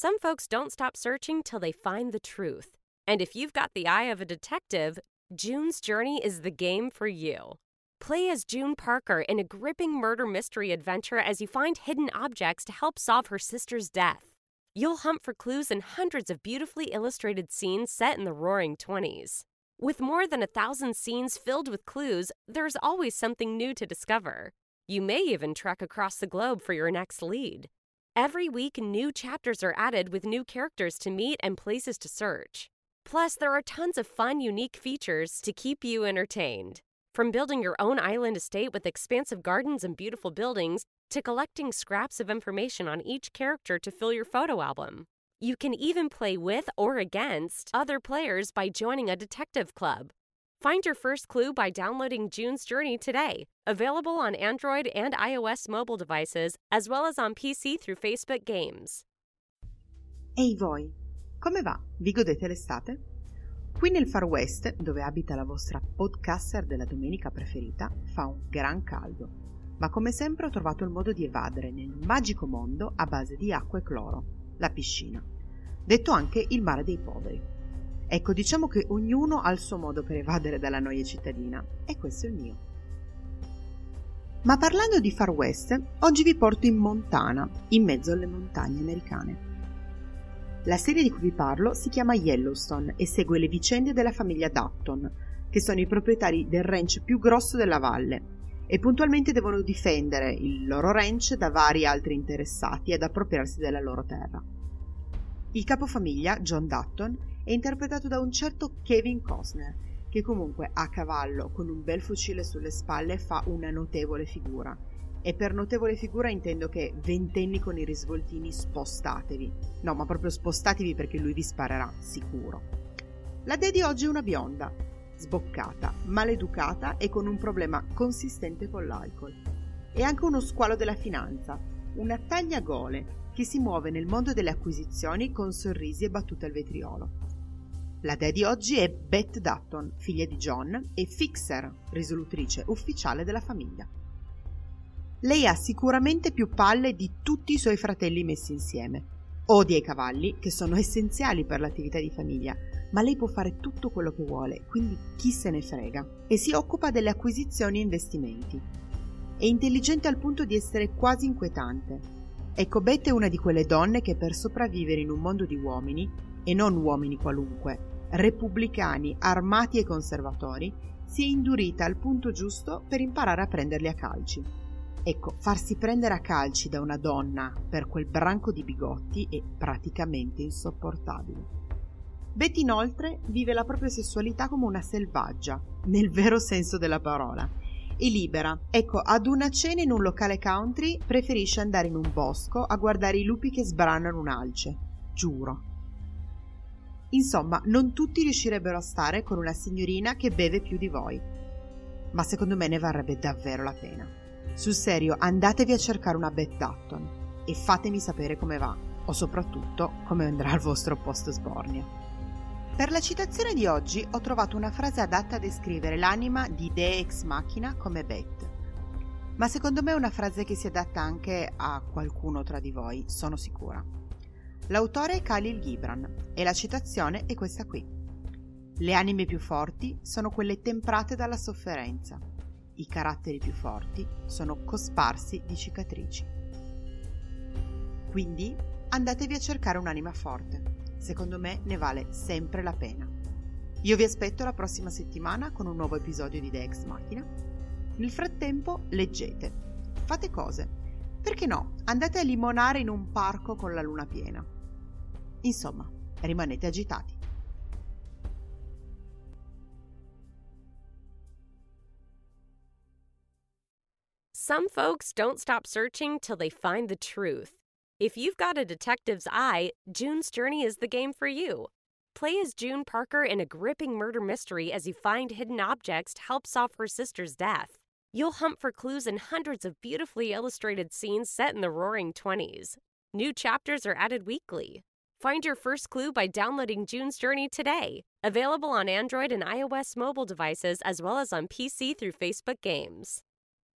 Some folks don't stop searching till they find the truth. And if you've got the eye of a detective, June's Journey is the game for you. Play as June Parker in a gripping murder mystery adventure as you find hidden objects to help solve her sister's death. You'll hunt for clues in hundreds of beautifully illustrated scenes set in the roaring 20s. With more than a thousand scenes filled with clues, there's always something new to discover. You may even trek across the globe for your next lead. Every week, new chapters are added with new characters to meet and places to search. Plus, there are tons of fun, unique features to keep you entertained. From building your own island estate with expansive gardens and beautiful buildings, to collecting scraps of information on each character to fill your photo album. You can even play with or against other players by joining a detective club. Find your first clue by downloading June's Journey today. Available on Android and iOS mobile devices, as well as on PC through Facebook Games. Ehi voi, come va? Vi godete l'estate? Qui nel Far West, dove abita la vostra podcaster della domenica preferita, fa un gran caldo. Ma come sempre ho trovato il modo di evadere nel magico mondo a base di acqua e cloro, la piscina, detto anche il mare dei poveri. Ecco, diciamo che ognuno ha il suo modo per evadere dalla noia cittadina, e questo è il mio. Ma parlando di Far West, oggi vi porto in Montana, in mezzo alle montagne americane. La serie di cui vi parlo si chiama Yellowstone e segue le vicende della famiglia Dutton, che sono i proprietari del ranch più grosso della valle e puntualmente devono difendere il loro ranch da vari altri interessati ad appropriarsi della loro terra. Il capofamiglia, John Dutton, è interpretato da un certo Kevin Costner, che comunque a cavallo con un bel fucile sulle spalle fa una notevole figura e per notevole figura intendo che ventenni con i risvoltini spostatevi. No, ma proprio spostatevi perché lui vi sparerà, sicuro. La dea di oggi è una bionda, sboccata, maleducata e con un problema consistente con l'alcol. E anche uno squalo della finanza, una tagliagole che si muove nel mondo delle acquisizioni con sorrisi e battute al vetriolo. La dea di oggi è Beth Dutton, figlia di John e fixer, risolutrice ufficiale della famiglia. Lei ha sicuramente più palle di tutti i suoi fratelli messi insieme. Odia i cavalli, che sono essenziali per l'attività di famiglia, ma lei può fare tutto quello che vuole, quindi chi se ne frega. E si occupa delle acquisizioni e investimenti. È intelligente al punto di essere quasi inquietante. Ecco, Beth è una di quelle donne che per sopravvivere in un mondo di uomini, e non uomini qualunque, repubblicani, armati e conservatori, si è indurita al punto giusto per imparare a prenderli a calci. Ecco, farsi prendere a calci da una donna per quel branco di bigotti è praticamente insopportabile. Betty inoltre vive la propria sessualità come una selvaggia, nel vero senso della parola, e libera. Ecco, ad una cena in un locale country preferisce andare in un bosco a guardare i lupi che sbranano un'alce. Giuro. Insomma, non tutti riuscirebbero a stare con una signorina che beve più di voi. Ma secondo me ne varrebbe davvero la pena. Sul serio, andatevi a cercare una Beth Dutton e fatemi sapere come va, o soprattutto come andrà il vostro post sbornia. Per la citazione di oggi ho trovato una frase adatta a descrivere l'anima di idee ex machina come Beth. Ma secondo me è una frase che si adatta anche a qualcuno tra di voi, sono sicura. L'autore è Khalil Gibran e la citazione è questa qui. Le anime più forti sono quelle temprate dalla sofferenza. I caratteri più forti sono cosparsi di cicatrici. Quindi andatevi a cercare un'anima forte. Secondo me ne vale sempre la pena. Io vi aspetto la prossima settimana con un nuovo episodio di The Ex Machina. Nel frattempo leggete, fate cose. Perché no? Andate a limonare in un parco con la luna piena. Insomma, rimanete agitati. Some folks don't stop searching till they find the truth. If you've got a detective's eye, June's Journey is the game for you. Play as June Parker in a gripping murder mystery as you find hidden objects to help solve her sister's death. You'll hunt for clues in hundreds of beautifully illustrated scenes set in the roaring 20s. New chapters are added weekly. Find your first clue by downloading June's Journey today. Available on Android and iOS mobile devices as well as on PC through Facebook Games.